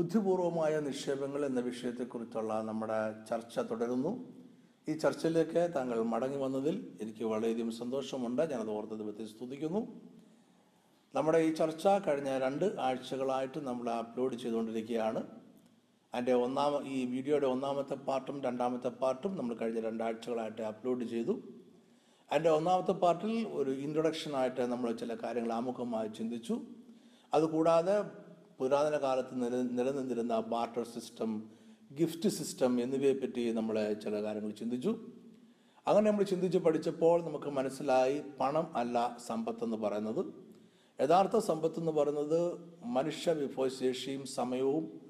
ബുദ്ധിപൂർവമായ നിക്ഷേപങ്ങൾ എന്ന വിഷയത്തെക്കുറിച്ചുള്ള നമ്മുടെ ചർച്ച തുടരുന്നു. ഈ ചർച്ചയിലേക്ക് താങ്കൾ മടങ്ങി വന്നതിൽ എനിക്ക് വളരെയധികം സന്തോഷമുണ്ട്. ഞാനത് ഓർത്ത ദൈവത്തെ സ്തുതിക്കുന്നു. നമ്മുടെ ഈ ചർച്ച കഴിഞ്ഞ രണ്ട് ആഴ്ചകളായിട്ട് നമ്മൾ അപ്ലോഡ് ചെയ്തുകൊണ്ടിരിക്കുകയാണ്. അതിന്റെ ഒന്നാമ ഈ വീഡിയോയുടെ ഒന്നാമത്തെ പാർട്ടും രണ്ടാമത്തെ പാർട്ടും നമ്മൾ കഴിഞ്ഞ രണ്ടാഴ്ചകളായിട്ട് അപ്ലോഡ് ചെയ്തു. അതിന്റെ ഒന്നാമത്തെ പാർട്ടിൽ ഒരു ഇൻട്രൊഡക്ഷനായിട്ട് നമ്മൾ ചില കാര്യങ്ങൾ ആമുഖമായി ചിന്തിച്ചു. അതുകൂടാതെ പുരാതന കാലത്ത് നില നിലനിന്നിരുന്ന ബാർട്ടർ സിസ്റ്റം ഗിഫ്റ്റ് സിസ്റ്റം എന്നിവയെപ്പറ്റി നമ്മൾ ചില കാര്യങ്ങൾ ചിന്തിച്ചു. അങ്ങനെ നമ്മൾ ചിന്തിച്ച് പഠിച്ചപ്പോൾ നമുക്ക് മനസ്സിലായി പണം അല്ല സമ്പത്തെന്ന് പറയുന്നത്. യഥാർത്ഥ സമ്പത്ത് എന്ന് പറയുന്നത് മനുഷ്യ വിഭവശേഷിയും സമയവും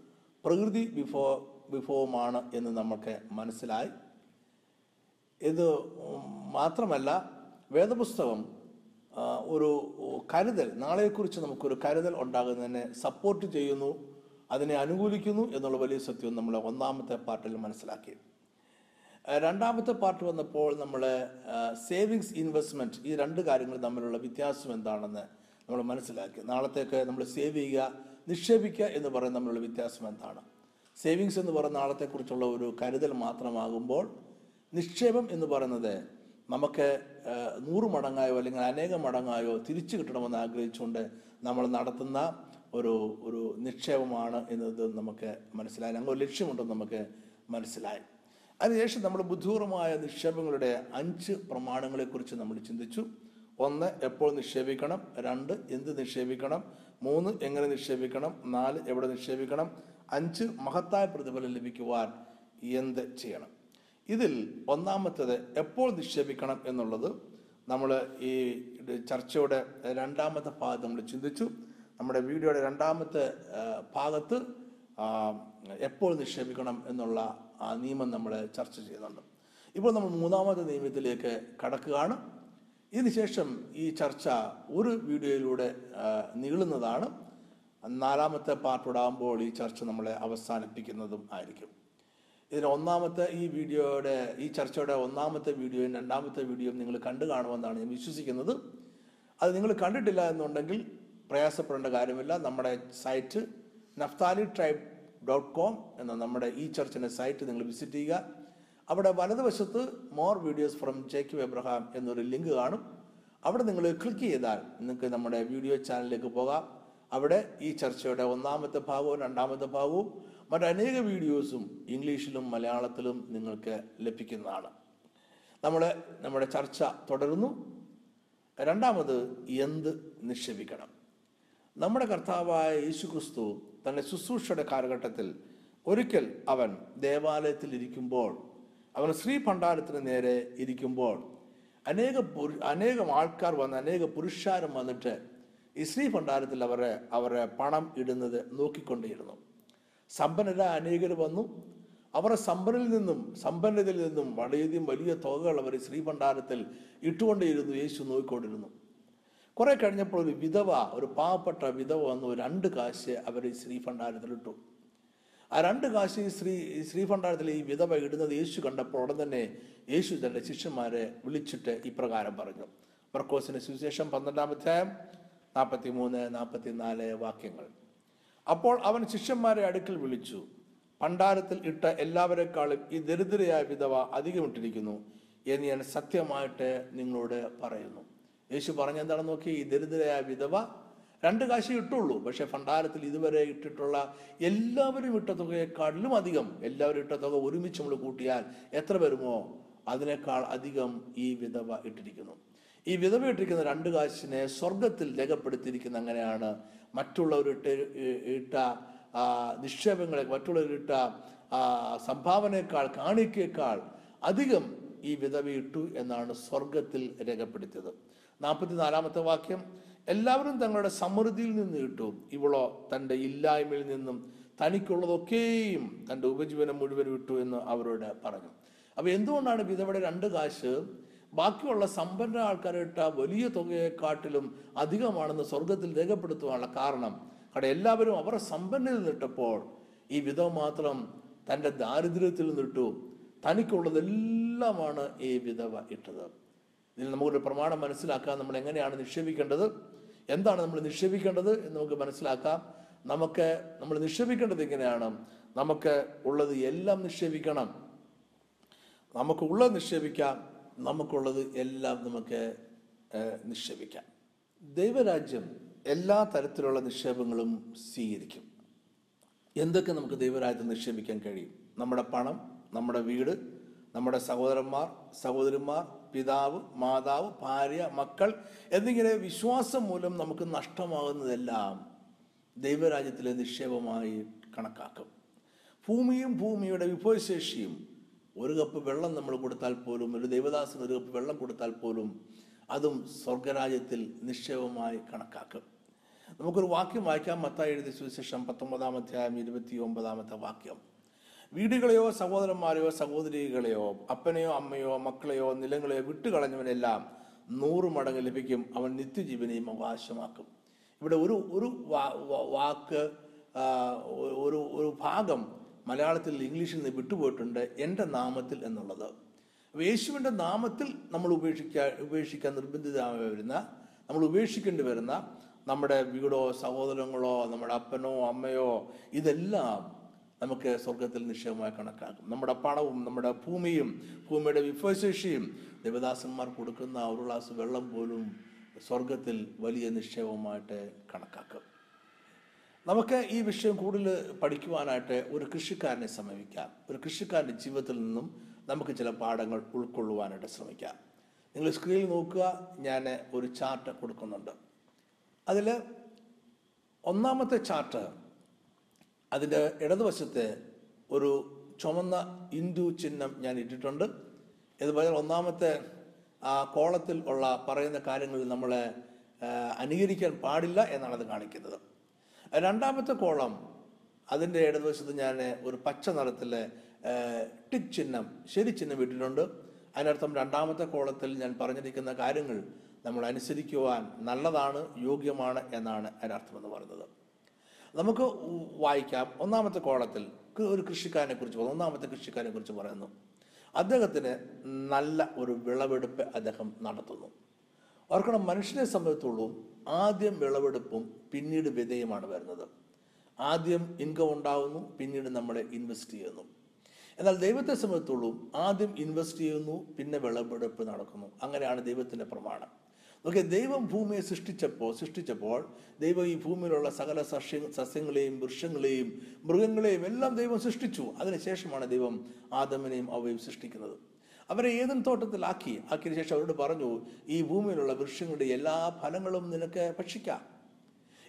പ്രകൃതി വിഭവ വിഭവമാണ് എന്ന് നമുക്ക് മനസ്സിലായി. ഇത് മാത്രമല്ല വേദപുസ്തകം ഒരു കരുതൽ നാളെക്കുറിച്ച് നമുക്കൊരു കരുതൽ ഉണ്ടാകുന്നതിനെ സപ്പോർട്ട് ചെയ്യുന്നു അതിനെ അനുകൂലിക്കുന്നു എന്നുള്ള വലിയ സത്യം നമ്മൾ ഒന്നാമത്തെ പാർട്ടിൽ മനസ്സിലാക്കി. രണ്ടാമത്തെ പാർട്ട് വന്നപ്പോൾ നമ്മൾ സേവിങ്സ് ഇൻവെസ്റ്റ്മെന്റ് ഈ രണ്ട് കാര്യങ്ങൾ തമ്മിലുള്ള വ്യത്യാസം എന്താണെന്ന് നമ്മൾ മനസ്സിലാക്കി. നാളത്തേക്ക് നമ്മൾ സേവ് ചെയ്യുക നിക്ഷേപിക്കുക എന്ന് പറയുന്ന തമ്മിലുള്ള വ്യത്യാസം എന്താണ്? സേവിങ്സ് എന്ന് പറയുന്ന നാളത്തെക്കുറിച്ചുള്ള ഒരു കരുതൽ മാത്രമാകുമ്പോൾ നിക്ഷേപം എന്ന് പറയുന്നത് നമുക്ക് നൂറ് മടങ്ങായോ അല്ലെങ്കിൽ അനേകം മടങ്ങായോ തിരിച്ചു കിട്ടണമെന്ന് ആഗ്രഹിച്ചുകൊണ്ട് നമ്മൾ നടത്തുന്ന ഒരു ഒരു നിക്ഷേപമാണ് എന്നത് നമുക്ക് മനസ്സിലായി. അങ്ങനെ ഒരു ലക്ഷ്യമുണ്ടെന്ന് നമുക്ക് മനസ്സിലായി. അതിനുശേഷം നമ്മൾ ബുദ്ധിപൂർവമായ നിക്ഷേപങ്ങളുടെ അഞ്ച് പ്രമാണങ്ങളെക്കുറിച്ച് നമ്മൾ ചിന്തിച്ചു. ഒന്ന് എപ്പോൾ നിക്ഷേപിക്കണം? രണ്ട് എന്ത് നിക്ഷേപിക്കണം? മൂന്ന് എങ്ങനെ നിക്ഷേപിക്കണം? നാല് എവിടെ നിക്ഷേപിക്കണം? അഞ്ച് മഹത്തായ പ്രതിഫലം ലഭിക്കുവാൻ എന്ത് ചെയ്യണം? ഇതിൽ ഒന്നാമത്തേത് എപ്പോൾ നിക്ഷേപിക്കണം എന്നുള്ളത് നമ്മൾ ഈ ചർച്ചയുടെ രണ്ടാമത്തെ ഭാഗത്ത് നമ്മൾ ചിന്തിച്ചു. നമ്മുടെ വീഡിയോയുടെ രണ്ടാമത്തെ ഭാഗത്ത് എപ്പോൾ നിക്ഷേപിക്കണം എന്നുള്ള ആ നിയമം നമ്മൾ ചർച്ച ചെയ്യുന്നുണ്ട്. ഇപ്പോൾ നമ്മൾ മൂന്നാമത്തെ നിയമത്തിലേക്ക് കടക്കുകയാണ്. ഇതിനുശേഷം ഈ ചർച്ച ഒരു വീഡിയോയിലൂടെ നീളുന്നതാണ്. നാലാമത്തെ പാർട്ടോടാകുമ്പോൾ ഈ ചർച്ച നമ്മളെ അവസാനിപ്പിക്കുന്നതും ആയിരിക്കും. ഇതിന് ഒന്നാമത്തെ ഈ വീഡിയോയുടെ ഈ ചർച്ചയുടെ ഒന്നാമത്തെ വീഡിയോയും രണ്ടാമത്തെ വീഡിയോയും നിങ്ങൾ കണ്ടു കാണുമെന്നാണ് ഞാൻ വിശ്വസിക്കുന്നത്. അത് നിങ്ങൾ കണ്ടിട്ടില്ല എന്നുണ്ടെങ്കിൽ പ്രയാസപ്പെടേണ്ട കാര്യമില്ല. നമ്മുടെ site Naphtali tribe dot com എന്ന നമ്മുടെ ഈ ചർച്ചിന്റെ സൈറ്റ് നിങ്ങൾ വിസിറ്റ് ചെയ്യുക. അവിടെ വലതുവശത്ത് more videos from Jake Abraham എന്നൊരു ലിങ്ക് കാണും. അവിടെ നിങ്ങൾ ക്ലിക്ക് ചെയ്താൽ നിങ്ങൾക്ക് നമ്മുടെ വീഡിയോ ചാനലിലേക്ക് പോകാം. അവിടെ ഈ ചർച്ചയുടെ ഒന്നാമത്തെ ഭാഗവും രണ്ടാമത്തെ ഭാഗവും മറ്റനേക വീഡിയോസും ഇംഗ്ലീഷിലും മലയാളത്തിലും നിങ്ങൾക്ക് ലഭിക്കുന്നതാണ്. നമ്മൾ നമ്മുടെ ചർച്ച തുടരുന്നു. രണ്ടാമത് എന്ത് നിക്ഷേപിക്കണം? നമ്മുടെ കർത്താവായ യേശു ക്രിസ്തു തന്റെ ശുശ്രൂഷയുടെ കാലഘട്ടത്തിൽ ഒരിക്കൽ അവൻ ദേവാലയത്തിൽ ഇരിക്കുമ്പോൾ അവൻ ശ്രീ ഭണ്ഡാരത്തിന് നേരെ ഇരിക്കുമ്പോൾ അനേക പുരു അനേകം ആൾക്കാർ വന്ന് അനേക പുരുഷാരം വന്നിട്ട് ഈ ശ്രീ ഭണ്ഡാരത്തിൽ അവരെ അവരെ പണം ഇടുന്നത് നോക്കിക്കൊണ്ടേയിരുന്നു സമ്പന്നരായ അനേകർ വന്നു. അവരുടെ സമ്പന്നിൽ നിന്നും സമ്പന്നതയിൽ നിന്നും വളരെയധികം വലിയ തുകകൾ അവർ ശ്രീഭണ്ഡാരത്തിൽ ഇട്ടുകൊണ്ടേയിരുന്നു. യേശു നോക്കിക്കൊണ്ടിരുന്നു കുറെ കഴിഞ്ഞപ്പോൾ ഒരു വിധവ ഒരു പാവപ്പെട്ട വിധവ വന്നു. രണ്ട് കാശ് അവർ ഇട്ടു. ആ രണ്ട് കാശ് ശ്രീ ശ്രീഭണ്ഡാരത്തിൽ ഈ വിധവ ഇടുന്നത് യേശു കണ്ടപ്പോൾ ഉടൻ തന്നെ യേശു തന്റെ ശിഷ്യന്മാരെ വിളിച്ചിട്ട് ഇപ്രകാരം പറഞ്ഞു. മർക്കോസിന്റെ സുവിശേഷം പന്ത്രണ്ടാം അധ്യായം നാൽപ്പത്തി മൂന്ന് നാൽപ്പത്തി നാല് വാക്യങ്ങൾ. അപ്പോൾ അവൻ ശിഷ്യന്മാരെ അടുക്കൽ വിളിച്ചു. ഭണ്ഡാരത്തിൽ ഇട്ട എല്ലാവരെക്കാളും ഈ ദരിദ്രയായ വിധവ അധികം ഇട്ടിരിക്കുന്നു എന്ന് ഞാൻ സത്യമായിട്ട് നിങ്ങളോട് പറയുന്നു. യേശു പറഞ്ഞെന്താണെന്ന് നോക്കി ഈ ദരിദ്രയായ വിധവ രണ്ട് കാശേ ഇട്ടുള്ളൂ പക്ഷെ ഭണ്ഡാരത്തിൽ ഇതുവരെ ഇട്ടിട്ടുള്ള എല്ലാവരും ഇട്ട തുകയെക്കാളിലും അധികം. എല്ലാവരും ഇട്ട തുക ഒരുമിച്ച് നമ്മൾ കൂട്ടിയാൽ എത്ര വരുമോ? അതിനേക്കാൾ അധികം ഈ വിധവ ഇട്ടിരിക്കുന്നു. ഈ വിധവ ഇട്ടിരിക്കുന്ന രണ്ട് കാശിനെ സ്വർഗത്തിൽ രേഖപ്പെടുത്തിയിരിക്കുന്ന അങ്ങനെയാണ് മറ്റുള്ളവരിട്ട് ഇട്ട നിക്ഷേപങ്ങളെ മറ്റുള്ളവരിട്ട സംഭാവനയേക്കാൾ കാണിക്കേക്കാൾ അധികം ഈ വിധവയിട്ടു എന്നാണ് സ്വർഗത്തിൽ രേഖപ്പെടുത്തിയത്. നാൽപ്പത്തിനാലാമത്തെ വാക്യം എല്ലാവരും തങ്ങളുടെ സമൃദ്ധിയിൽ നിന്ന് ഇട്ടു. ഇവളോ തന്റെ ഇല്ലായ്മയിൽ നിന്നും തനിക്കുള്ളതൊക്കെയും തന്റെ ഉപജീവനം മുഴുവൻ വിട്ടു എന്ന് അവരോട് പറഞ്ഞു. അപ്പൊ എന്തുകൊണ്ടാണ് വിധവയുടെ രണ്ട് കാശ് ബാക്കിയുള്ള സമ്പന്ന ആൾക്കാരിട്ട വലിയ തുകയെക്കാട്ടിലും അധികമാണെന്ന് സ്വർഗത്തിൽ രേഖപ്പെടുത്തുവാനുള്ള കാരണം. കാരണം എല്ലാവരും അവരുടെ സമ്പന്നയിൽ നിന്നിട്ടപ്പോൾ ഈ വിധവ മാത്രം തന്റെ ദാരിദ്ര്യത്തിൽ നിന്നിട്ടു തനിക്കുള്ളതെല്ലാമാണ് ഈ വിധവ ഇട്ടത്. ഇതിൽ നമുക്കൊരു പ്രമാണം മനസ്സിലാക്കാൻ നമ്മൾ എങ്ങനെയാണ് നിക്ഷേപിക്കേണ്ടത്? എന്താണ് നമ്മൾ നിക്ഷേപിക്കേണ്ടത് എന്ന് നമുക്ക് മനസ്സിലാക്കാം. നമുക്ക് നമ്മൾ നിക്ഷേപിക്കേണ്ടത് ഇങ്ങനെയാണ് നമുക്ക് ഉള്ളത് എല്ലാം നിക്ഷേപിക്കണം. നമുക്ക് ഉള്ളത് നിക്ഷേപിക്കാം. നമുക്കുള്ളത് എല്ലാം നമുക്ക് നിക്ഷേപിക്കാം. ദൈവരാജ്യം എല്ലാ തരത്തിലുള്ള നിക്ഷേപങ്ങളും സ്വീകരിക്കും. എന്തൊക്കെ നമുക്ക് ദൈവരാജ്യത്തിൽ നിക്ഷേപിക്കാൻ കഴിയും? നമ്മുടെ പണം നമ്മുടെ വീട് നമ്മുടെ സഹോദരന്മാർ സഹോദരിമാർ പിതാവ് മാതാവ് ഭാര്യ മക്കൾ എന്നിങ്ങനെ വിശ്വാസം മൂലം നമുക്ക് നഷ്ടമാകുന്നതെല്ലാം ദൈവരാജ്യത്തിലെ നിക്ഷേപമായി കണക്കാക്കും. ഭൂമിയും ഭൂമിയുടെ വിഭവശേഷിയും ഒരു കപ്പ് വെള്ളം നമ്മൾ കൊടുത്താൽ പോലും ഒരു ദൈവദാസന് ഒരു കപ്പ് വെള്ളം കൊടുത്താൽ പോലും അതും സ്വർഗരാജ്യത്തിൽ നിക്ഷേപമായി കണക്കാക്കും. നമുക്കൊരു വാക്യം വായിക്കാം. മത്തായി എഴുതിയ സുവിശേഷം പത്തൊമ്പതാം അധ്യായം ഇരുപത്തി ഒമ്പതാമത്തെ വാക്യം. വീടുകളെയോ സഹോദരന്മാരെയോ സഹോദരികളെയോ അപ്പനെയോ അമ്മയോ മക്കളെയോ നിലങ്ങളെയോ വിട്ടുകളഞ്ഞവനെല്ലാം നൂറ് മടങ്ങ് ലഭിക്കും. അവൻ നിത്യജീവനെയും അവകാശമാക്കും. ഇവിടെ ഒരു ഒരു വാക്ക് ഒരു ഒരു ഭാഗം മലയാളത്തിൽ ഇംഗ്ലീഷിൽ നിന്ന് വിട്ടുപോയിട്ടുണ്ട് എന്റെ നാമത്തിൽ എന്നുള്ളത്. യേശുവിന്റെ നാമത്തിൽ നമ്മൾ ഉപേക്ഷിക്കാൻ ഉപേക്ഷിക്കാൻ നിർബന്ധിതമായി വരുന്ന നമ്മൾ ഉപേക്ഷിക്കേണ്ടി വരുന്ന നമ്മുടെ വീടോ സഹോദരങ്ങളോ നമ്മുടെ അപ്പനോ അമ്മയോ ഇതെല്ലാം നമുക്ക് സ്വർഗത്തിൽ നിശ്ചയമായി കണക്കാക്കും. നമ്മുടെ പണവും നമ്മുടെ ഭൂമിയും ഭൂമിയുടെ വിഭവശേഷിയും ദേവദാസന്മാർ കൊടുക്കുന്ന ഒരു ഗ്ലാസ് വെള്ളം പോലും സ്വർഗത്തിൽ വലിയ നിക്ഷേപമായിട്ട് കണക്കാക്കും. നമുക്ക് ഈ വിഷയം കൂടുതൽ പഠിക്കുവാനായിട്ട് ഒരു കൃഷിക്കാരനെ സമീപിക്കാം. ഒരു കൃഷിക്കാരന്റെ ജീവിതത്തിൽ നിന്നും നമുക്ക് ചില പാഠങ്ങൾ ഉൾക്കൊള്ളുവാനായിട്ട് ശ്രമിക്കാം. നിങ്ങൾ സ്ക്രീനിൽ നോക്കുക. ഞാൻ ഒരു ചാർട്ട് കൊടുക്കുന്നുണ്ട്. അതിൽ ഒന്നാമത്തെ ചാർട്ട് അതിന്റെ ഇടതുവശത്ത് ഒരു ചുമന്ന ഹിന്ദു ചിഹ്നം ഞാൻ ഇട്ടിട്ടുണ്ട്. ഇതുപോലെ ഒന്നാമത്തെ ആ കോളത്തിൽ ഉള്ള പറയുന്ന കാര്യങ്ങളിൽ നമ്മളെ അനുകരിക്കാൻ പാടില്ല എന്നാണ് അത് കാണിക്കുന്നത്. രണ്ടാമത്തെ കോളം അതിന്റെ ഇടതുവശത്ത് ഞാൻ ഒരു പച്ച നിറത്തിലെ ടിക് ചിഹ്നം ശരി ചിഹ്നം ഇട്ടിട്ടുണ്ട്. അതിനർത്ഥം രണ്ടാമത്തെ കോളത്തിൽ ഞാൻ പറഞ്ഞിരിക്കുന്ന കാര്യങ്ങൾ നമ്മൾ അനുസരിക്കുവാൻ നല്ലതാണ് യോഗ്യമാണ് എന്നാണ് അതിനർത്ഥം എന്ന് പറയുന്നത്. നമുക്ക് വായിക്കാം. ഒന്നാമത്തെ കോളത്തിൽ ഒരു കൃഷിക്കാരനെ കുറിച്ച് ഒന്നാമത്തെ കൃഷിക്കാരനെ കുറിച്ച് പറയുന്നു. അദ്ദേഹത്തിന് നല്ല ഒരു വിളവെടുപ്പ് അദ്ദേഹം നടത്തുന്നു. ഓർക്കണം മനുഷ്യനെ സംബന്ധിച്ചോളം ആദ്യം വിളവെടുപ്പും പിന്നീട് വിധേയമാണ് വരുന്നത്. ആദ്യം ഇൻകം ഉണ്ടാവുന്നു പിന്നീട് നമ്മൾ ഇൻവെസ്റ്റ് ചെയ്യുന്നു. എന്നാൽ ദൈവത്തെ സംബന്ധിച്ചോളം ആദ്യം ഇൻവെസ്റ്റ് ചെയ്യുന്നു പിന്നെ വിളവെടുപ്പ് നടക്കുന്നു. അങ്ങനെയാണ് ദൈവത്തിന്റെ പ്രമാണം. നോക്കിയ ദൈവം ഭൂമിയെ സൃഷ്ടിച്ചപ്പോൾ സൃഷ്ടിച്ചപ്പോൾ ദൈവം ഈ ഭൂമിയിലുള്ള സകല സസ്യ സസ്യങ്ങളെയും വൃക്ഷങ്ങളെയും മൃഗങ്ങളെയും എല്ലാം ദൈവം സൃഷ്ടിച്ചു. അതിനുശേഷമാണ് ദൈവം ആദമനെയും അവയും സൃഷ്ടിക്കുന്നത്. അവരെ ഏതൻ തോട്ടത്തിലാക്കി. ആക്കിയതിനു ശേഷം അവരോട് പറഞ്ഞു ഈ ഭൂമിയിലുള്ള വൃക്ഷങ്ങളുടെ എല്ലാ ഫലങ്ങളും നിനക്ക് ഭക്ഷിക്കാം.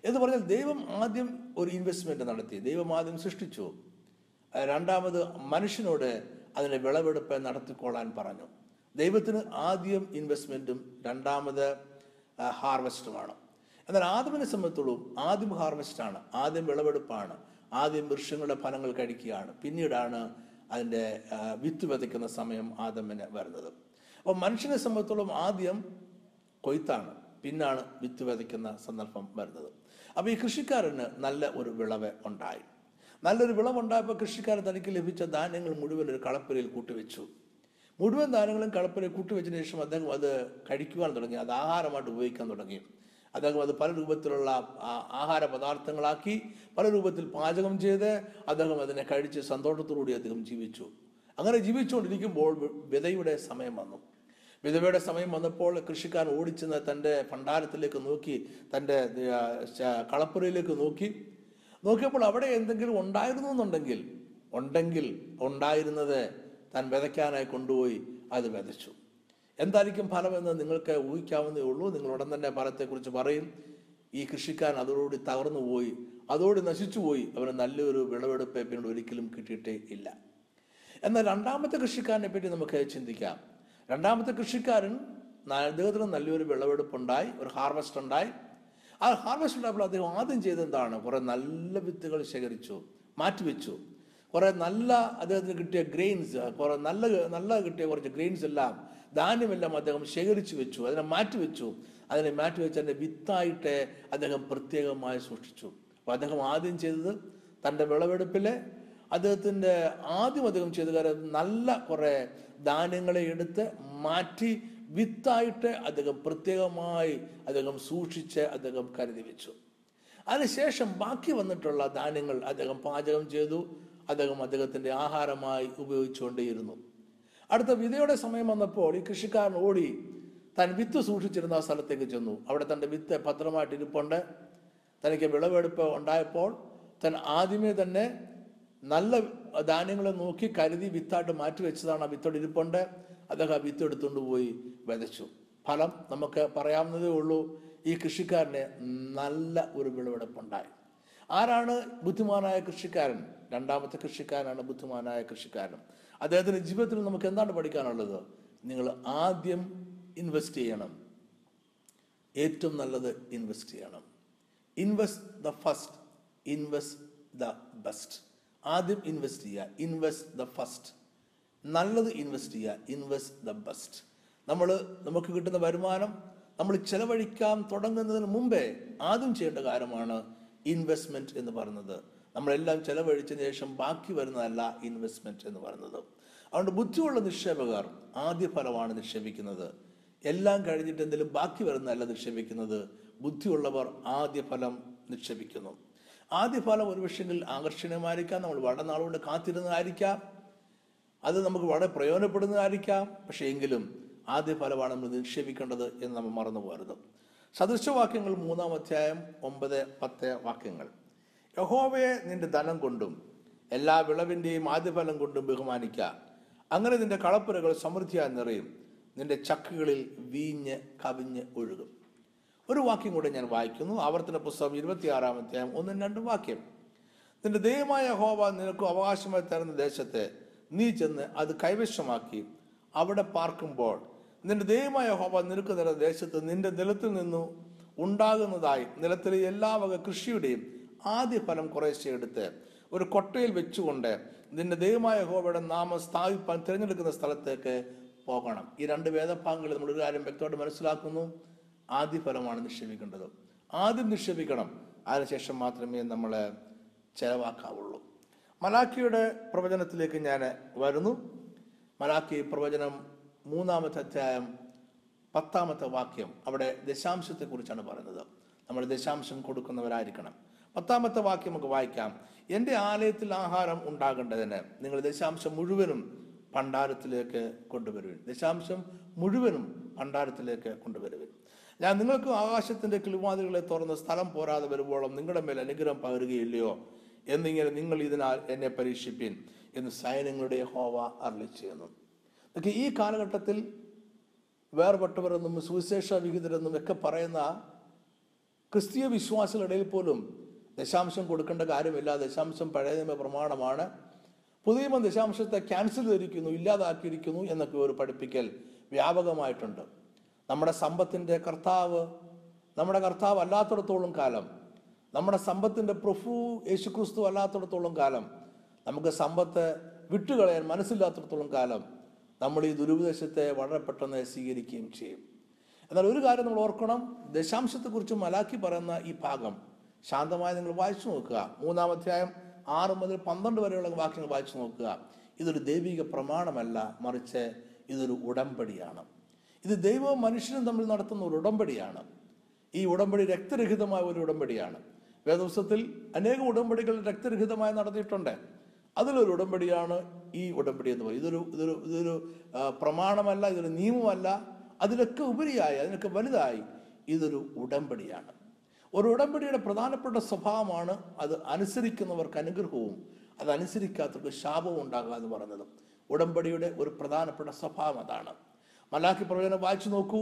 എന്ന് പറഞ്ഞാൽ ദൈവം ആദ്യം ഒരു ഇൻവെസ്റ്റ്മെന്റ് നടത്തി. ദൈവം ആദ്യം സൃഷ്ടിച്ചു. രണ്ടാമത് മനുഷ്യനോട് അതിന്റെ വിളവെടുപ്പ് നടത്തിക്കൊള്ളാൻ പറഞ്ഞു. ദൈവത്തിന് ആദ്യം ഇൻവെസ്റ്റ്മെന്റും രണ്ടാമത് ഹാർവെസ്റ്റുമാണ് എന്നാൽ ആദ്യമിനെ സംബന്ധിച്ചോളം ആദ്യം ഹാർവെസ്റ്റാണ് ആദ്യം വിളവെടുപ്പാണ് ആദ്യം വൃക്ഷങ്ങളുടെ ഫലങ്ങൾ കഴിക്കുകയാണ്. പിന്നീടാണ് അതിന്റെ വിത്ത് വിതയ്ക്കുന്ന സമയം ആദമിന് വരുന്നത്. അപ്പോൾ മനുഷ്യനെ സംബന്ധിച്ചോളം ആദ്യം കൊയ്ത്താണ് പിന്നാണ് വിത്ത് വിതയ്ക്കുന്ന സന്ദർഭം വരുന്നത്. അപ്പോൾ ഈ കൃഷിക്കാരന് നല്ല ഒരു വിളവ് ഉണ്ടായി. നല്ലൊരു വിളവുണ്ടായപ്പോൾ കൃഷിക്കാരൻ തനിക്ക് ലഭിച്ച ധാന്യങ്ങൾ മുഴുവൻ ഒരു കളപ്പരയിൽ കൂട്ടിവെച്ചു. മുഴുവൻ ധാന്യങ്ങളും കളപ്പരയിൽ കൂട്ടിവെച്ചതിന് ശേഷം അദ്ദേഹം അത് കഴിക്കുവാൻ തുടങ്ങി അത് ആഹാരമായിട്ട് ഉപയോഗിക്കാൻ തുടങ്ങി. അദ്ദേഹം അത് പല രൂപത്തിലുള്ള ആഹാര പദാർത്ഥങ്ങളാക്കി പല രൂപത്തിൽ പാചകം ചെയ്ത് അദ്ദേഹം അതിനെ കഴിച്ച് സന്തോഷത്തോടുകൂടി അദ്ദേഹം ജീവിച്ചു. അങ്ങനെ ജീവിച്ചുകൊണ്ടിരിക്കുമ്പോൾ വിധയുടെ സമയം വന്നു. വിധവയുടെ സമയം വന്നപ്പോൾ കൃഷിക്കാരൻ ഓടിച്ചെന്ന് തന്റെ ഭണ്ഡാരത്തിലേക്ക് നോക്കി തന്റെ കളപ്പുരയിലേക്ക് നോക്കി. നോക്കിയപ്പോൾ അവിടെ എന്തെങ്കിലും ഉണ്ടായിരുന്നു എന്നുണ്ടെങ്കിൽ ഉണ്ടെങ്കിൽ ഉണ്ടായിരുന്നത് താൻ വിതയ്ക്കാനായി കൊണ്ടുപോയി അത് വിതച്ചു. എന്തായിരിക്കും ഫലമെന്ന് നിങ്ങൾക്ക് ഊഹിക്കാവുന്നേ ഉള്ളൂ. നിങ്ങൾ ഉടൻ തന്നെ ഫലത്തെക്കുറിച്ച് പറയും. ഈ കൃഷിക്കാരൻ അതോടുകൂടി തകർന്നു പോയി. അതോടെ നശിച്ചുപോയി അവന് നല്ലൊരു വിളവെടുപ്പ് പിന്നീട് ഒരിക്കലും കിട്ടിയിട്ടേ ഇല്ല. എന്നാൽ രണ്ടാമത്തെ കൃഷിക്കാരനെ പറ്റി നമുക്ക് ചിന്തിക്കാം. രണ്ടാമത്തെ കൃഷിക്കാരൻ അദ്ദേഹത്തിന് നല്ലൊരു വിളവെടുപ്പുണ്ടായി. ഒരു ഹാർവസ്റ്റ് ഉണ്ടായി. ആ ഹാർവസ്റ്റ് ഉണ്ടായപ്പോൾ അദ്ദേഹം ആദ്യം ചെയ്തെന്താണ് കുറെ നല്ല വിത്തുകൾ ശേഖരിച്ചു മാറ്റിവെച്ചു. കുറെ നല്ല അദ്ദേഹത്തിന് കിട്ടിയ ഗ്രെയിൻസ് കുറെ നല്ല നല്ല കിട്ടിയ കുറച്ച് ഗ്രെയിൻസ് എല്ലാം ധാന്യമെല്ലാം അദ്ദേഹം ശേഖരിച്ചു വെച്ചു അതിനെ മാറ്റിവെച്ചു അതിനെ മാറ്റിവെച്ച് അതിന്റെ വിത്തായിട്ട് അദ്ദേഹം പ്രത്യേകമായി സൂക്ഷിച്ചു. അപ്പോൾ അദ്ദേഹം ആദ്യം ചെയ്തത് തന്റെ വിളവെടുപ്പിലെ അദ്ദേഹത്തിന്റെ ആദ്യം അദ്ദേഹം ചെയ്ത കാര്യം നല്ല കുറേ ധാന്യങ്ങളെ എടുത്ത് മാറ്റി വിത്തായിട്ട് അദ്ദേഹം പ്രത്യേകമായി അദ്ദേഹം സൂക്ഷിച്ച് അദ്ദേഹം കരുതി വെച്ചു. അതിനുശേഷം ബാക്കി വന്നിട്ടുള്ള ധാന്യങ്ങൾ അദ്ദേഹം പാചകം ചെയ്തു. അദ്ദേഹം അദ്ദേഹത്തിന്റെ ആഹാരമായി ഉപയോഗിച്ചുകൊണ്ടേയിരുന്നു. അടുത്ത വിതയുടെ സമയം വന്നപ്പോൾ ഈ കൃഷിക്കാരൻ ഓടി താൻ വിത്ത് സൂക്ഷിച്ചിരുന്ന ആ സ്ഥലത്തേക്ക് ചെന്നു. അവിടെ തന്റെ വിത്ത് ഭദ്രമായിട്ട് ഇരിപ്പുണ്ട്. തനിക്ക് വിളവെടുപ്പ് ഉണ്ടായപ്പോൾ താൻ ആദ്യമേ തന്നെ നല്ല ധാന്യങ്ങളെ നോക്കി കരുതി വിത്തായിട്ട് മാറ്റി വെച്ചതാണ് ആ വിത്തോട് ഇരിപ്പുണ്ട്. അദ്ദേഹം ആ വിത്ത് എടുത്തുകൊണ്ട് പോയി വിതച്ചു. ഫലം നമുക്ക് പറയാവുന്നതേ ഉള്ളൂ ഈ കൃഷിക്കാരന് നല്ല ഒരു വിളവെടുപ്പുണ്ടായി. ആരാണ് ബുദ്ധിമാനായ കൃഷിക്കാരൻ? രണ്ടാമത്തെ കൃഷിക്കാരനാണ് ബുദ്ധിമാനായ കൃഷിക്കാരൻ. അദ്ദേഹത്തിന്റെ ജീവിതത്തിൽ നമുക്ക് എന്താണ് പഠിക്കാനുള്ളത്? നിങ്ങൾ ആദ്യം ഇൻവെസ്റ്റ് ചെയ്യണം. ഏറ്റവും നല്ലത് ഇൻവെസ്റ്റ് ചെയ്യണം. Invest the first invest the best ആദ്യം ഇൻവെസ്റ്റ് ചെയ്യുക. ഇൻവെസ്റ്റ് ദ ഫസ്റ്റ് നല്ലത് ഇൻവെസ്റ്റ് ചെയ്യുക. ഇൻവെസ്റ്റ് ദ ബെസ്റ്റ് നമ്മൾ നമുക്ക് കിട്ടുന്ന വരുമാനം നമ്മൾ ചെലവഴിക്കാൻ തുടങ്ങുന്നതിന് മുമ്പേ ആദ്യം ചെയ്യേണ്ട കാര്യമാണ് ഇൻവെസ്റ്റ്മെന്റ് എന്ന് പറയുന്നത്. നമ്മളെല്ലാം ചെലവഴിച്ചതിന് ശേഷം ബാക്കി വരുന്നതല്ല ഇൻവെസ്റ്റ്മെന്റ് എന്ന് പറയുന്നത്. അതുകൊണ്ട് ബുദ്ധിയുള്ള നിക്ഷേപകർ ആദ്യ ഫലമാണ് നിക്ഷേപിക്കുന്നത്. എല്ലാം കഴിഞ്ഞിട്ട് എന്തെങ്കിലും ബാക്കി വരുന്നതല്ല നിക്ഷേപിക്കുന്നത്. ബുദ്ധിയുള്ളവർ ആദ്യ ഫലം നിക്ഷേപിക്കുന്നു. ആദ്യ ഫലം ഒരു വിഷയങ്ങൾ ആകർഷണീയമായിരിക്കാം. നമ്മൾ വളരെ നാളുകൊണ്ട് കാത്തിരുന്നതായിരിക്കാം. അത് നമുക്ക് വളരെ പ്രയോജനപ്പെടുന്നതായിരിക്കാം. പക്ഷേ എങ്കിലും ആദ്യ ഫലമാണ് നമ്മൾ നിക്ഷേപിക്കേണ്ടത് എന്ന് നമ്മൾ മറന്നു പോകരുത് സദൃശവാക്യങ്ങൾ മൂന്നാം അധ്യായം ഒമ്പത് പത്ത് വാക്യങ്ങൾ. യഹോവയെ നിന്റെ ധനം കൊണ്ടും എല്ലാ വിളവിന്റെയും ആദ്യഫലം കൊണ്ടും ബഹുമാനിക്കുക അങ്ങനെ നിന്റെ കളപ്പുരകൾ സമൃദ്ധിയായി നിറയും. നിന്റെ ചക്കുകളിൽ വീഞ്ഞ് കവിഞ്ഞ് ഒഴുകും. ഒരു വാക്യം കൂടെ ഞാൻ വായിക്കുന്നു. ആവർത്തന പുസ്തകം ഇരുപത്തിയാറാമത്തെ ഒന്നും രണ്ടും വാക്യം. നിന്റെ ദൈവമായ ഹോവ നിനക്ക് അവകാശമായി തരുന്ന ദേശത്തെ നീ ചെന്ന് അത് കൈവശമാക്കി. അവിടെ പാർക്കുമ്പോൾ നിന്റെ ദൈവമായ ഹോവ നിനക്ക് തരുന്ന ദേശത്ത് നിന്റെ നിലത്തിൽ നിന്നു ഉണ്ടാകുന്നതായി നിലത്തിലെ എല്ലാ വക കൃഷിയുടെയും ആദ്യ ഫലം കുറേശ്ശെ എടുത്ത് ഒരു കൊട്ടയിൽ വെച്ചുകൊണ്ട് നിന്റെ ദൈവമായ ഹോവയുടെ നാമം സ്ഥാപിപ്പാൻ തിരഞ്ഞെടുക്കുന്ന സ്ഥലത്തേക്ക് പോകണം. ഈ രണ്ട് വേദഭാഗങ്ങളിൽ നമ്മൾ ഒരു കാര്യം വ്യക്തമായിട്ട് മനസ്സിലാക്കുന്നു. ആദ്യ ഫലമാണ് നിക്ഷേപിക്കേണ്ടത്. ആദ്യം നിക്ഷേപിക്കണം. അതിനുശേഷം മാത്രമേ നമ്മൾ ചെലവാക്കാവുള്ളൂ. മലാക്കിയുടെ പ്രവചനത്തിലേക്ക് ഞാൻ വരുന്നു. മലാക്കി പ്രവചനം മൂന്നാമത്തെ അധ്യായം പത്താമത്തെ വാക്യം അവിടെ ദശാംശത്തെക്കുറിച്ചാണ് പറയുന്നത്. നമ്മൾ ദശാംശം കൊടുക്കുന്നവരായിരിക്കണം. പത്താമത്തെ വാക്യം നമുക്ക് വായിക്കാം. എന്റെ ആലയത്തിൽ ആഹാരം ഉണ്ടാകേണ്ടതിന് നിങ്ങൾ ദശാംശം മുഴുവനും ഭണ്ഡാരത്തിലേക്ക് കൊണ്ടുവരുവിൻ. ദശാംശം മുഴുവനും ഭണ്ഡാരത്തിലേക്ക് കൊണ്ടുവരുവിൻ. ഞാൻ നിങ്ങൾക്ക് ആകാശത്തിന്റെ കിളിവാതിലുകളെ തുറന്ന് സ്ഥലം പോരാതെ വരുമ്പോഴും നിങ്ങളുടെ മേൽ അനുഗ്രഹം പകരുകയില്ലയോ? എന്നിങ്ങനെ നിങ്ങൾ ഇതിനാൽ എന്നെ പരീക്ഷിപ്പിൻ എന്ന് സൈന്യങ്ങളുടെ ഹോവ അരളി ചെയ്യുന്നു. ഇതൊക്കെ ഈ കാലഘട്ടത്തിൽ വേർപെട്ടവരെന്നും സുവിശേഷ വിഹിതരെന്നും ഒക്കെ പറയുന്ന ക്രിസ്തീയ വിശ്വാസികളുടെ ഇടയിൽ പോലും ദശാംശം കൊടുക്കേണ്ട കാര്യമില്ല. ദശാംശം പഴയ നിയമ പ്രമാണമാണ്. പുതിയ നിയമം ദശാംശത്തെ ക്യാൻസൽ ചെയ്തിരിക്കുന്നു ഇല്ലാതാക്കിയിരിക്കുന്നു എന്നൊക്കെ ഒരു പഠിപ്പിക്കൽ വ്യാപകമായിട്ടുണ്ട്. നമ്മുടെ സമ്പത്തിന്റെ കർത്താവ് നമ്മുടെ കർത്താവ് അല്ലാത്തിടത്തോളം കാലം നമ്മുടെ സമ്പത്തിന്റെ പ്രഭു യേശുക്രിസ്തു അല്ലാത്തിടത്തോളം കാലം നമുക്ക് സമ്പത്ത് വിട്ടുകളയാൻ മനസ്സില്ലാത്തിടത്തോളം കാലം നമ്മൾ ഈ ദുരുപദേശത്തെ വളരെ പെട്ടെന്ന് സ്വീകരിക്കുകയും ചെയ്യും. എന്നാൽ ഒരു കാര്യം നമ്മൾ ഓർക്കണം ദശാംശത്തെക്കുറിച്ച് മലാക്കി പറയുന്ന ഈ ഭാഗം ശാന്തമായി നിങ്ങൾ വായിച്ചു നോക്കുക. മൂന്നാം അധ്യായം ആറ് മുതൽ പന്ത്രണ്ട് വരെയുള്ള വാക്യങ്ങൾ വായിച്ചു നോക്കുക. ഇതൊരു ദൈവിക പ്രമാണമല്ല മറിച്ച് ഇതൊരു ഉടമ്പടിയാണ്. ഇത് ദൈവവും മനുഷ്യനും തമ്മിൽ നടത്തുന്ന ഒരു ഉടമ്പടിയാണ്. ഈ ഉടമ്പടി രക്തരഹിതമായ ഒരു ഉടമ്പടിയാണ്. വേദവസത്തിൽ അനേകം ഉടമ്പടികൾ രക്തരഹിതമായി നടത്തിയിട്ടുണ്ട് അതിലൊരു ഉടമ്പടിയാണ് ഈ ഉടമ്പടി എന്ന് പറയുന്നത്. ഇതൊരു ഇതൊരു ഇതൊരു പ്രമാണമല്ല ഇതൊരു നിയമമല്ല. അതിലൊക്കെ ഉപരിയായി അതിനൊക്കെ വലുതായി ഇതൊരു ഉടമ്പടിയാണ്. ഒരു ഉടമ്പടിയുടെ പ്രധാനപ്പെട്ട സ്വഭാവമാണ് അത് അനുസരിക്കുന്നവർക്ക് അനുഗ്രഹവും അത് അനുസരിക്കാത്തവർക്ക് ശാപവും ഉണ്ടാകുക എന്ന് പറഞ്ഞത് ഉടമ്പടിയുടെ ഒരു പ്രധാനപ്പെട്ട സ്വഭാവം അതാണ്. മലാഖി പ്രവചനം വായിച്ചു നോക്കൂ.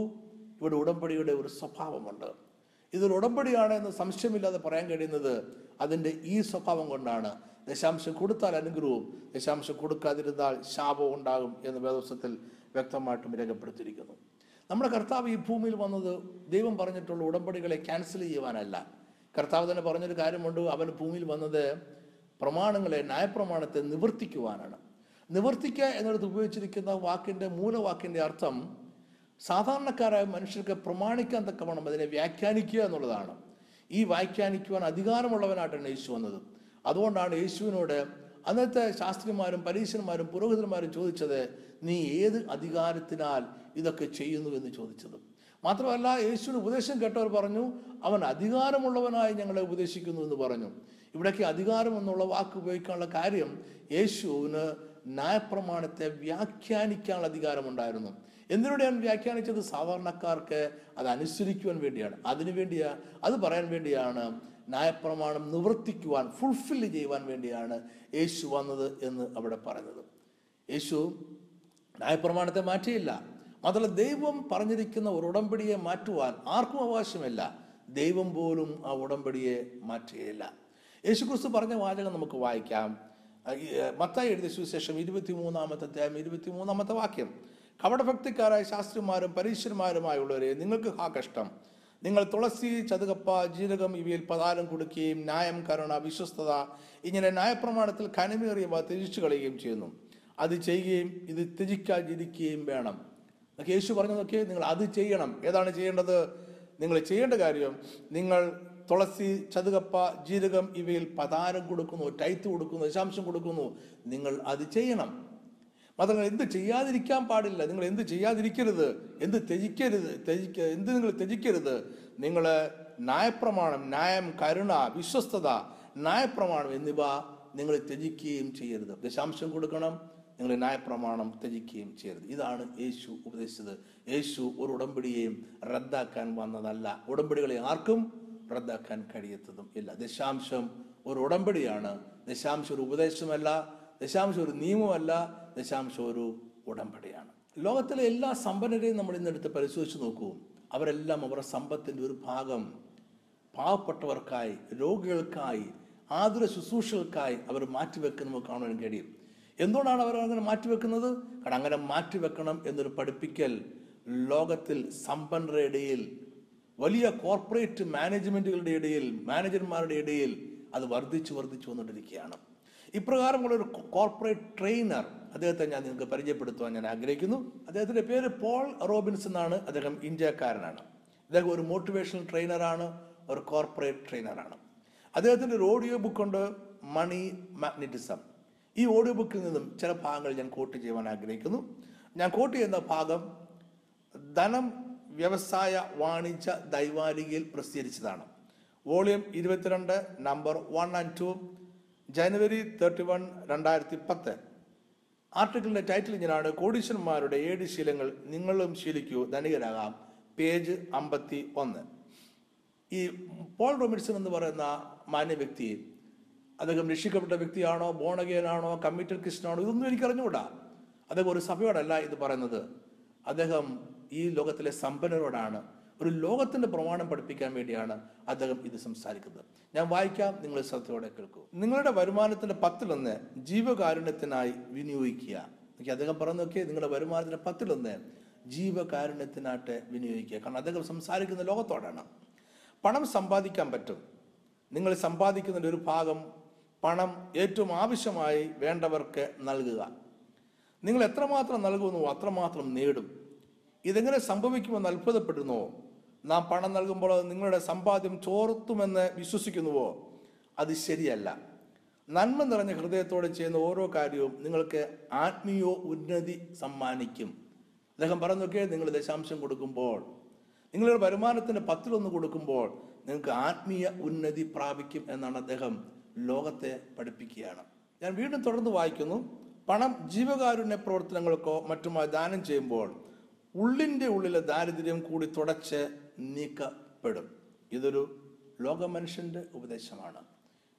ഇവിടെ ഉടമ്പടിയുടെ ഒരു സ്വഭാവമുണ്ട്. ഇതൊരു ഉടമ്പടിയാണ് എന്ന് സംശയമില്ലാതെ പറയാൻ കഴിയുന്നത് അതിന്റെ ഈ സ്വഭാവം കൊണ്ടാണ്. ദശാംശം കൊടുത്താൽ അനുഗ്രഹവും ദശാംശം കൊടുക്കാതിരുന്നാൽ ശാപവും ഉണ്ടാകും എന്ന് വേദോത്സവത്തിൽ വ്യക്തമായിട്ടും രേഖപ്പെടുത്തിയിരിക്കുന്നു. നമ്മുടെ കർത്താവ് ഈ ഭൂമിയിൽ വന്നത് ദൈവം പറഞ്ഞിട്ടുള്ള ഉടമ്പടികളെ ക്യാൻസൽ ചെയ്യുവാനല്ല. കർത്താവ് തന്നെ പറഞ്ഞൊരു കാര്യമുണ്ട് അവൻ ഭൂമിയിൽ വന്നത് പ്രമാണങ്ങളെ ന്യായപ്രമാണത്തെ നിവർത്തിക്കുവാനാണ്. നിവർത്തിക്കുക എന്നിടത്ത് ഉപയോഗിച്ചിരിക്കുന്ന വാക്കിന്റെ മൂലവാക്കിന്റെ അർത്ഥം സാധാരണക്കാരായ മനുഷ്യർക്ക് പ്രമാണിക്കാൻ തക്കവണ്ണം അതിനെ വ്യാഖ്യാനിക്കുക എന്നുള്ളതാണ്. ഈ വ്യാഖ്യാനിക്കുവാൻ അധികാരമുള്ളവനായിട്ടാണ് യേശു വന്നത്. അതുകൊണ്ടാണ് യേശുവിനോട് അന്നത്തെ ശാസ്ത്രിമാരും പരീശന്മാരും പുരോഹിതന്മാരും ചോദിച്ചത് നീ ഏത് അധികാരത്തിനാൽ ഇതൊക്കെ ചെയ്യുന്നു എന്ന് ചോദിച്ചത്. മാത്രമല്ല യേശുവിന് ഉപദേശം കേട്ടവർ പറഞ്ഞു അവൻ അധികാരമുള്ളവനായി ഞങ്ങളെ ഉപദേശിക്കുന്നു എന്ന് പറഞ്ഞു. ഇവിടേക്ക് അധികാരം എന്നുള്ള വാക്ക് ഉപയോഗിക്കാനുള്ള കാര്യം യേശുവിന് ന്യായപ്രമാണത്തെ വ്യാഖ്യാനിക്കാനുള്ള അധികാരമുണ്ടായിരുന്നു എന്തിനൂടെയാണ് വ്യാഖ്യാനിച്ചത്? സാധാരണക്കാർക്ക് അത് അനുസരിക്കുവാൻ വേണ്ടിയാണ്. അതിനു വേണ്ടിയാ അത് പറയാൻ വേണ്ടിയാണ് ന്യായപ്രമാണം നിവർത്തിക്കുവാൻ ഫുൾഫിൽ ചെയ്യുവാൻ വേണ്ടിയാണ് യേശു വന്നത് എന്ന് അവിടെ പറഞ്ഞത്. യേശു ന്യായപ്രമാണത്തെ മാറ്റിയില്ല. മാത്രമല്ല ദൈവം പറഞ്ഞിരിക്കുന്ന ഒരു ഉടമ്പടിയെ മാറ്റുവാൻ ആർക്കും അവകാശമില്ല. ദൈവം പോലും ആ ഉടമ്പടിയെ മാറ്റുകയില്ല. യേശുക്രിസ്തു പറഞ്ഞ വാചകം നമുക്ക് വായിക്കാം. മത്തായി എഴുതിയ സുവിശേഷം ഇരുപത്തി മൂന്നാമത്തെ അധ്യായം ഇരുപത്തി മൂന്നാമത്തെ വാക്യം. കപടഭക്തിക്കാരായ ശാസ്ത്രിമാരും പരീക്ഷന്മാരുമായുള്ളവരെ നിങ്ങൾക്ക് ആ കഷ്ടം. നിങ്ങൾ തുളസി ചതുകപ്പ ജീരകം ഇവയിൽ പതാരം കൊടുക്കുകയും ന്യായം കരുണ വിശ്വസ്തത ഇങ്ങനെ ന്യായപ്രമാണത്തിൽ കനമേറിയവ തിരിച്ചു കളയുകയും ചെയ്യുന്നു. അത് ചെയ്യുകയും ഇത് ത്യജിക്കാതിരിക്കുകയും വേണം. എന്നൊക്കെ യേശു പറഞ്ഞതൊക്കെ നിങ്ങൾ അത് ചെയ്യണം. ഏതാണ് ചെയ്യേണ്ടത്? നിങ്ങൾ ചെയ്യേണ്ട കാര്യം നിങ്ങൾ തുളസി ചതുകപ്പ ജീരകം ഇവയിൽ പതാരം കൊടുക്കുന്നു ടൈത്ത് കൊടുക്കുന്നു ദശാംശം കൊടുക്കുന്നു. നിങ്ങൾ അത് ചെയ്യണം. മാത്രമല്ല എന്ത് ചെയ്യാതിരിക്കാൻ പാടില്ല. നിങ്ങൾ എന്ത് ചെയ്യാതിരിക്കരുത്? എന്ത് ത്യജിക്കരുത്? ത്യജിക്ക എന്ത് നിങ്ങൾ ത്യജിക്കരുത്? നിങ്ങൾ ന്യായപ്രമാണം ന്യായം കരുണ വിശ്വസ്തത ന്യായപ്രമാണം എന്നിവ നിങ്ങൾ ത്യജിക്കുകയും ചെയ്യരുത്. ദശാംശം കൊടുക്കണം നിങ്ങൾ ന്യായപ്രമാണം ത്യജിക്കുകയും ചെയ്യരുത്. ഇതാണ് യേശു ഉപദേശിച്ചത്. യേശു ഒരു ഉടമ്പടിയെയും റദ്ദാക്കാൻ വന്നതല്ല. ഉടമ്പടികളെ ആർക്കും റദ്ദാക്കാൻ കഴിയത്തതും ഇല്ല. ദശാംശം ഒരു ഉടമ്പടിയാണ്. ദശാംശം ഒരു ഉപദേശമല്ല. ദശാംശം ഒരു നിയമമല്ല. ദശാംശം ഒരു ഉടമ്പടിയാണ്. ലോകത്തിലെ എല്ലാ സമ്പന്നരെയും നമ്മൾ ഇന്നെടുത്ത് പരിശോധിച്ച് നോക്കൂ. അവരെല്ലാം അവരുടെ സമ്പത്തിന്റെ ഒരു ഭാഗം. പാവപ്പെട്ടവർക്കായി രോഗികൾക്കായി ആതുര ശുശ്രൂഷകൾക്കായി അവർ മാറ്റിവെക്കുന്നത് നമുക്ക് കാണാൻ കഴിയും. എന്തുകൊണ്ടാണ് അവർ അങ്ങനെ മാറ്റിവെക്കുന്നത്? കാരണം അങ്ങനെ മാറ്റിവെക്കണം എന്നൊരു പഠിപ്പിക്കൽ ലോകത്തിൽ സമ്പന്നരുടെ ഇടയിൽ വലിയ കോർപ്പറേറ്റ് മാനേജ്മെന്റുകളുടെ ഇടയിൽ മാനേജർമാരുടെ ഇടയിൽ അത് വർദ്ധിച്ചു വർദ്ധിച്ചു വന്നുകൊണ്ടിരിക്കുകയാണ്. ഇപ്രകാരമുള്ള ഒരു കോർപ്പറേറ്റ് ട്രെയിനർ അദ്ദേഹത്തെ ഞാൻ നിങ്ങൾക്ക് പരിചയപ്പെടുത്തുവാൻ ഞാൻ ആഗ്രഹിക്കുന്നു. അദ്ദേഹത്തിന്റെ പേര് പോൾ റോബിൻസ് എന്നാണ് അദ്ദേഹം ഇന്ത്യക്കാരനാണ്. അദ്ദേഹം ഒരു മോട്ടിവേഷണൽ ട്രെയിനറാണ് ഒരു കോർപ്പറേറ്റ് ട്രെയിനറാണ്. അദ്ദേഹത്തിന്റെ ഒരു ഓഡിയോ ബുക്കുണ്ട് മണി മാഗ്നറ്റിസം. ഈ ഓഡിയോ ബുക്കിൽ നിന്നും ചില ഭാഗങ്ങൾ ഞാൻ കോട്ട് ചെയ്യുവാൻ ആഗ്രഹിക്കുന്നു. ഞാൻ കോട്ട് ചെയ്യുന്ന ഭാഗം ധനം വ്യവസായ വാണിജ്യ ദൈവാരികയിൽ പ്രസിദ്ധീകരിച്ചതാണ്. വോളിയം ഇരുപത്തിരണ്ട് number one and two January thirty one രണ്ടായിരത്തി പത്ത് ആർട്ടിക്കിളിന്റെ ടൈറ്റിൽ ഇങ്ങനെയാണ് കോടീശ്വരന്മാരുടെ ഏഴ് ശീലങ്ങൾ നിങ്ങളും ശീലിക്കൂ ധനികരാകാം. പേജ് അമ്പത്തി ഒന്ന് ഈ പോൾ റോബിൻസൺ എന്ന് പറയുന്ന മാന്യ വ്യക്തി അദ്ദേഹം രക്ഷിക്കപ്പെട്ട വ്യക്തിയാണോ ബോണഗേനാണോ കമ്മിറ്റഡ് ക്രിസ്ത്യനാണോ ഇതൊന്നും എനിക്ക് അറിഞ്ഞുകൂടാ അദ്ദേഹം ഒരു സഭയോടല്ല ഇത് പറയുന്നത്. അദ്ദേഹം ഈ ലോകത്തിലെ സമ്പന്നരോടാണ്. ഒരു ലോകത്തിന്റെ പ്രമാണം പഠിപ്പിക്കാൻ വേണ്ടിയാണ് അദ്ദേഹം ഇത് സംസാരിക്കുന്നത്. ഞാൻ വായിക്കാം നിങ്ങൾ ശ്രദ്ധയോടെ കേൾക്കൂ. നിങ്ങളുടെ വരുമാനത്തിന്റെ പത്തിലൊന്ന് ജീവകാരുണ്യത്തിനായി വിനിയോഗിക്കുക. അദ്ദേഹം പറഞ്ഞൊക്കെ നിങ്ങളുടെ വരുമാനത്തിന്റെ പത്തിലൊന്ന് ജീവകാരുണ്യത്തിനായിട്ട് വിനിയോഗിക്കുക. കാരണം അദ്ദേഹം സംസാരിക്കുന്ന ലോകത്തോടാണ്. പണം സമ്പാദിക്കാൻ പറ്റും. നിങ്ങൾ സമ്പാദിക്കുന്നതിന്റെ ഒരു ഭാഗം പണം ഏറ്റവും ആവശ്യമായി വേണ്ടവർക്ക് നൽകുക. നിങ്ങൾ എത്രമാത്രം നൽകുന്നു അത്രമാത്രം നേടും. ഇതെങ്ങനെ സംഭവിക്കുമെന്ന് അത്ഭുതപ്പെടുന്നുവോ നാം പണം നൽകുമ്പോൾ നിങ്ങളുടെ സമ്പാദ്യം ചോർത്തുമെന്ന് വിശ്വസിക്കുന്നുവോ? അത് ശരിയല്ല. നന്മ നിറഞ്ഞ ഹൃദയത്തോടെ ചെയ്യുന്ന ഓരോ കാര്യവും നിങ്ങൾക്ക് ആത്മീയ ഉന്നതി സമ്മാനിക്കും. അദ്ദേഹം പറഞ്ഞൊക്കെ നിങ്ങൾ ദശാംശം കൊടുക്കുമ്പോൾ നിങ്ങളുടെ വരുമാനത്തിന് പത്തിലൊന്ന് കൊടുക്കുമ്പോൾ നിങ്ങൾക്ക് ആത്മീയ ഉന്നതി പ്രാപിക്കും എന്നാണ് അദ്ദേഹം ലോകത്തെ പഠിപ്പിക്കുകയാണ്. ഞാൻ വീണ്ടും തുടർന്ന് വായിക്കുന്നു. പണം ജീവകാരുണ്യ പ്രവർത്തനങ്ങൾക്കോ മറ്റുമായി ദാനം ചെയ്യുമ്പോൾ ഉള്ളിന്റെ ഉള്ളിലെ ദാരിദ്ര്യം കൂടി തുടച്ച് നീക്കപ്പെടും. ഇതൊരു ലോക മനുഷ്യന്റെ ഉപദേശമാണ്.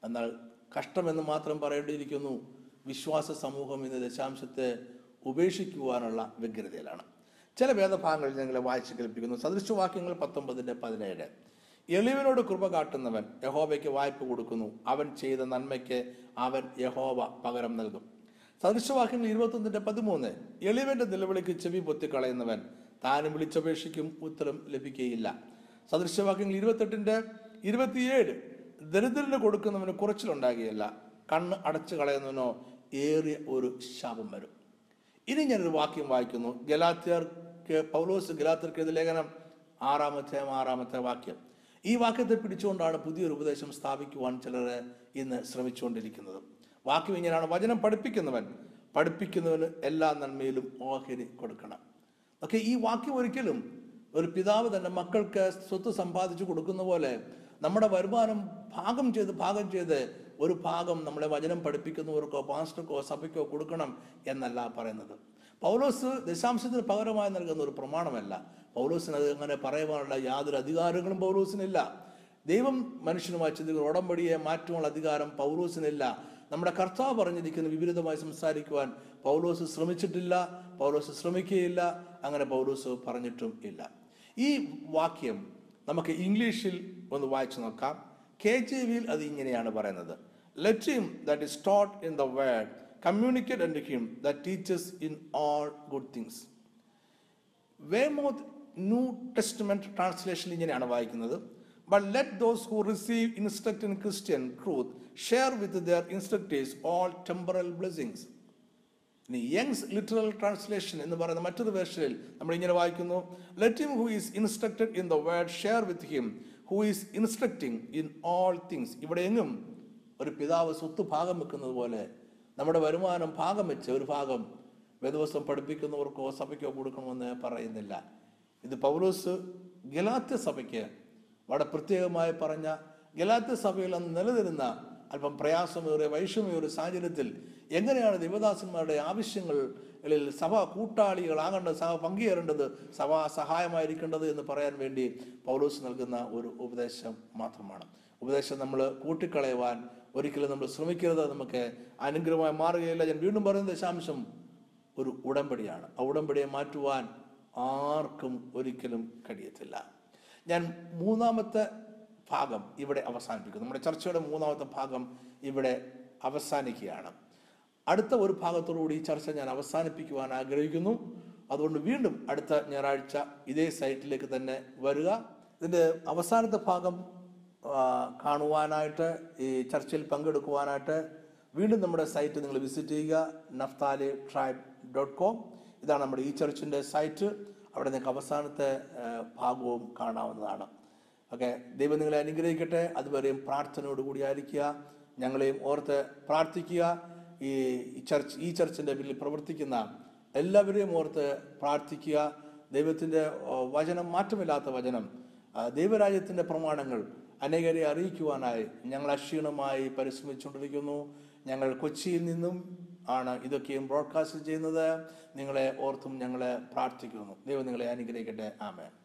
എന്നാൽ കഷ്ടമെന്ന് മാത്രം പറയേണ്ടിയിരിക്കുന്നു. വിശ്വാസ സമൂഹം ഇന്ന് ദശാംശത്തെ ഉപേക്ഷിക്കുവാനുള്ള വ്യഗ്രതയിലാണ്. ചില വേദഭാഗങ്ങൾ ഞങ്ങളെ വായിച്ച് കേൾപ്പിക്കുന്നു. സദൃശവാക്യങ്ങൾ പത്തൊമ്പതിന്റെ പതിനേഴ്. എളിവനോട് കൃപ കാട്ടുന്നവൻ യഹോബയ്ക്ക് വായ്പ കൊടുക്കുന്നു. അവൻ ചെയ്ത നന്മയ്ക്ക് അവൻ യഹോബ പകരം നൽകും. സദൃശവാക്യങ്ങൾ ഇരുപത്തൊന്നിന്റെ പതിമൂന്ന്. എളിവന്റെ നിലവിളിക്ക് ചെവി പൊത്തിക്കളയുന്നവൻ താനും വിളിച്ചപേക്ഷിക്കും ഉത്തരം ലഭിക്കുകയില്ല സദൃശവാക്യങ്ങൾ ഇരുപത്തെട്ടിന്റെ ഇരുപത്തിയേഴ്. ദരിദ്രന് കൊടുക്കുന്നവന് കുറച്ചിലുണ്ടാകുകയില്ല. കണ്ണ് അടച്ചു കളയുന്നവനോ ഏറിയ ഒരു ശാപം വരും. ഇനി ഞാനൊരു വാക്യം വായിക്കുന്നു. ഗലാത്യർക്ക് പൗലോസ് ഗലാത്യർക്ക് ലേഖനം ആറാമത്തെ ആറാമത്തെ വാക്യം. ഈ വാക്യത്തെ പിടിച്ചുകൊണ്ടാണ് പുതിയൊരു ഉപദേശം സ്ഥാപിക്കുവാൻ ചിലർ ഇന്ന് ശ്രമിച്ചുകൊണ്ടിരിക്കുന്നത്. വാക്യം ഇങ്ങനെയാണ് വചനം പഠിപ്പിക്കുന്നവൻ. പഠിപ്പിക്കുന്നവന് എല്ലാ നന്മയിലും ഓഹരി കൊടുക്കണം. ഓക്കെ ഈ വാക്യം ഒരിക്കലും ഒരു പിതാവ് തന്റെ മക്കൾക്ക് സ്വത്ത് സമ്പാദിച്ചു കൊടുക്കുന്ന പോലെ നമ്മുടെ വരുമാനം ഭാഗം ചെയ്ത് ഭാഗം ചെയ്ത് ഒരു ഭാഗം നമ്മളെ വചനം പഠിപ്പിക്കുന്നവർക്കോ പാസ്റ്റർക്കോ സഭയ്ക്കോ കൊടുക്കണം എന്നല്ല പറയുന്നത്. പൗലോസ് ദശാംശത്തിന് പകരമായി നൽകുന്ന ഒരു പ്രമാണമല്ല. പൗലോസിന് അത് അങ്ങനെ പറയുവാനുള്ള യാതൊരു അധികാരങ്ങളും പൗലോസിനില്ല. ദൈവം മനുഷ്യനുമായി ചിന്തിക്കുന്ന ഉടമ്പടിയെ മാറ്റുവാനുള്ള അധികാരം പൗലോസിനില്ല. നമ്മുടെ കർത്താവ് പറഞ്ഞിരിക്കുന്ന വിപരീതമായി സംസാരിക്കുവാൻ പൗലോസ് ശ്രമിച്ചിട്ടില്ല പൗലോസ് ശ്രമിക്കുകയില്ല അങ്ങനെ പൗലോസ് പറഞ്ഞിട്ടും ഇല്ല. ഈ വാക്യം നമുക്ക് ഇംഗ്ലീഷിൽ ഒന്ന് വായിച്ചു നോക്കാം. കെ ജെ വിയിൽ അത് ഇങ്ങനെയാണ് പറയുന്നത്. Let him that is taught in the word communicate and him the teachers in all good things Weymouth New Testament translation ഇങ്ങനെയാണ് വായിക്കുന്നത്. But let those who receive instruct in Christian truth share with their instructors all temporal blessings ഇനി Young's literal translation എന്ന് പറയുന്ന മറ്റൊരു വേർഷനിൽ നമ്മൾ ഇങ്ങനെ വായിക്കുന്നു. Let him who is instructed in the word share with him who is instructing in all things ഇവിടെ എങ്ങും ഒരു പിതാവ് സ്വത്ത് ഭാഗം വെക്കുന്നത് പോലെ നമ്മുടെ വരുമാനം ഭാഗം വെച്ച് ഒരു ഭാഗം വേദിവസം പഠിപ്പിക്കുന്നവർക്കോ സഭയ്ക്കോ കൊടുക്കണമെന്ന് പറയുന്നില്ല. ഇത് പൗലോസ് ഗലാത്യ സഭയ്ക്ക് വളരെ പ്രത്യേകമായി പറഞ്ഞ ഗലാത്യ സഭയിൽ അന്ന് നിലനിരുന്ന അല്പം പ്രയാസമേറിയ വൈഷമേറിയ സാഹചര്യത്തിൽ എങ്ങനെയാണ് ദേവദാസന്മാരുടെ ആവശ്യങ്ങളിൽ സഭ കൂട്ടാളികളാകേണ്ടത് സഭ പങ്കുചേരേണ്ടത് സഭ സഹായമായിരിക്കേണ്ടത് എന്ന് പറയാൻ വേണ്ടി പൗലോസ് നൽകുന്ന ഒരു ഉപദേശം മാത്രമാണ്. ഉപദേശം നമ്മൾ കൂട്ടിക്കളയുവാൻ ഒരിക്കലും നമ്മൾ ശ്രമിക്കരുത് നമുക്ക് അനുഗ്രഹമായി മാറുകയില്ല. ഞാൻ വീണ്ടും പറയുന്ന ദശാംശം ഒരു ഉടമ്പടിയാണ്. ആ ഉടമ്പടിയെ മാറ്റുവാൻ ആർക്കും ഒരിക്കലും കഴിയത്തില്ല. ഞാൻ മൂന്നാമത്തെ ഭാഗം ഇവിടെ അവസാനിപ്പിക്കുന്നു. നമ്മുടെ ചർച്ചയുടെ മൂന്നാമത്തെ ഭാഗം ഇവിടെ അവസാനിക്കുകയാണ്. അടുത്ത ഒരു ഭാഗത്തോടുകൂടി ഈ ചർച്ച ഞാൻ അവസാനിപ്പിക്കുവാൻ ആഗ്രഹിക്കുന്നു. അതുകൊണ്ട് വീണ്ടും അടുത്ത ഞായറാഴ്ച ഇതേ സൈറ്റിലേക്ക് തന്നെ വരിക. ഇതിന്റെ അവസാനത്തെ ഭാഗം കാണുവാനായിട്ട് ഈ ചർച്ചയിൽ പങ്കെടുക്കുവാനായിട്ട് വീണ്ടും നമ്മുടെ സൈറ്റ് നിങ്ങൾ വിസിറ്റ് ചെയ്യുക. Naphtali tribe dot com. ഇതാണ് നമ്മുടെ ഈ ചർച്ചിന്റെ സൈറ്റ്. അവിടെ നിങ്ങൾക്ക് അവസാനത്തെ ഭാഗവും കാണാവുന്നതാണ്. ഓക്കെ ദൈവം നിങ്ങളെ അനുഗ്രഹിക്കട്ടെ. അതുവരെയും പ്രാർത്ഥനയോട് കൂടി ആയിരിക്കുക. ഞങ്ങളെയും ഓർത്ത് പ്രാർത്ഥിക്കുക. ഈ ചർച്ച് ഈ ചർച്ചിന്റെ പിന്നിൽ പ്രവർത്തിക്കുന്ന എല്ലാവരെയും ഓർത്ത് പ്രാർത്ഥിക്കുക. ദൈവത്തിന്റെ വചനം മാറ്റമില്ലാത്ത വചനം ദൈവരാജ്യത്തിന്റെ പ്രമാണങ്ങൾ അനേകരെ അറിയിക്കുവാനായി ഞങ്ങൾ അക്ഷീണമായി പരിശ്രമിച്ചുകൊണ്ടിരിക്കുന്നു. ഞങ്ങൾ കൊച്ചിയിൽ നിന്നും ആണ് ഇതൊക്കെയും ബ്രോഡ്കാസ്റ്റ് ചെയ്യുന്നത്. നിങ്ങളെ ഓർത്തും ഞങ്ങളെ പ്രാർത്ഥിക്കുന്നു. ദൈവം നിങ്ങളെ അനുഗ്രഹിക്കട്ടെ. ആമേൻ.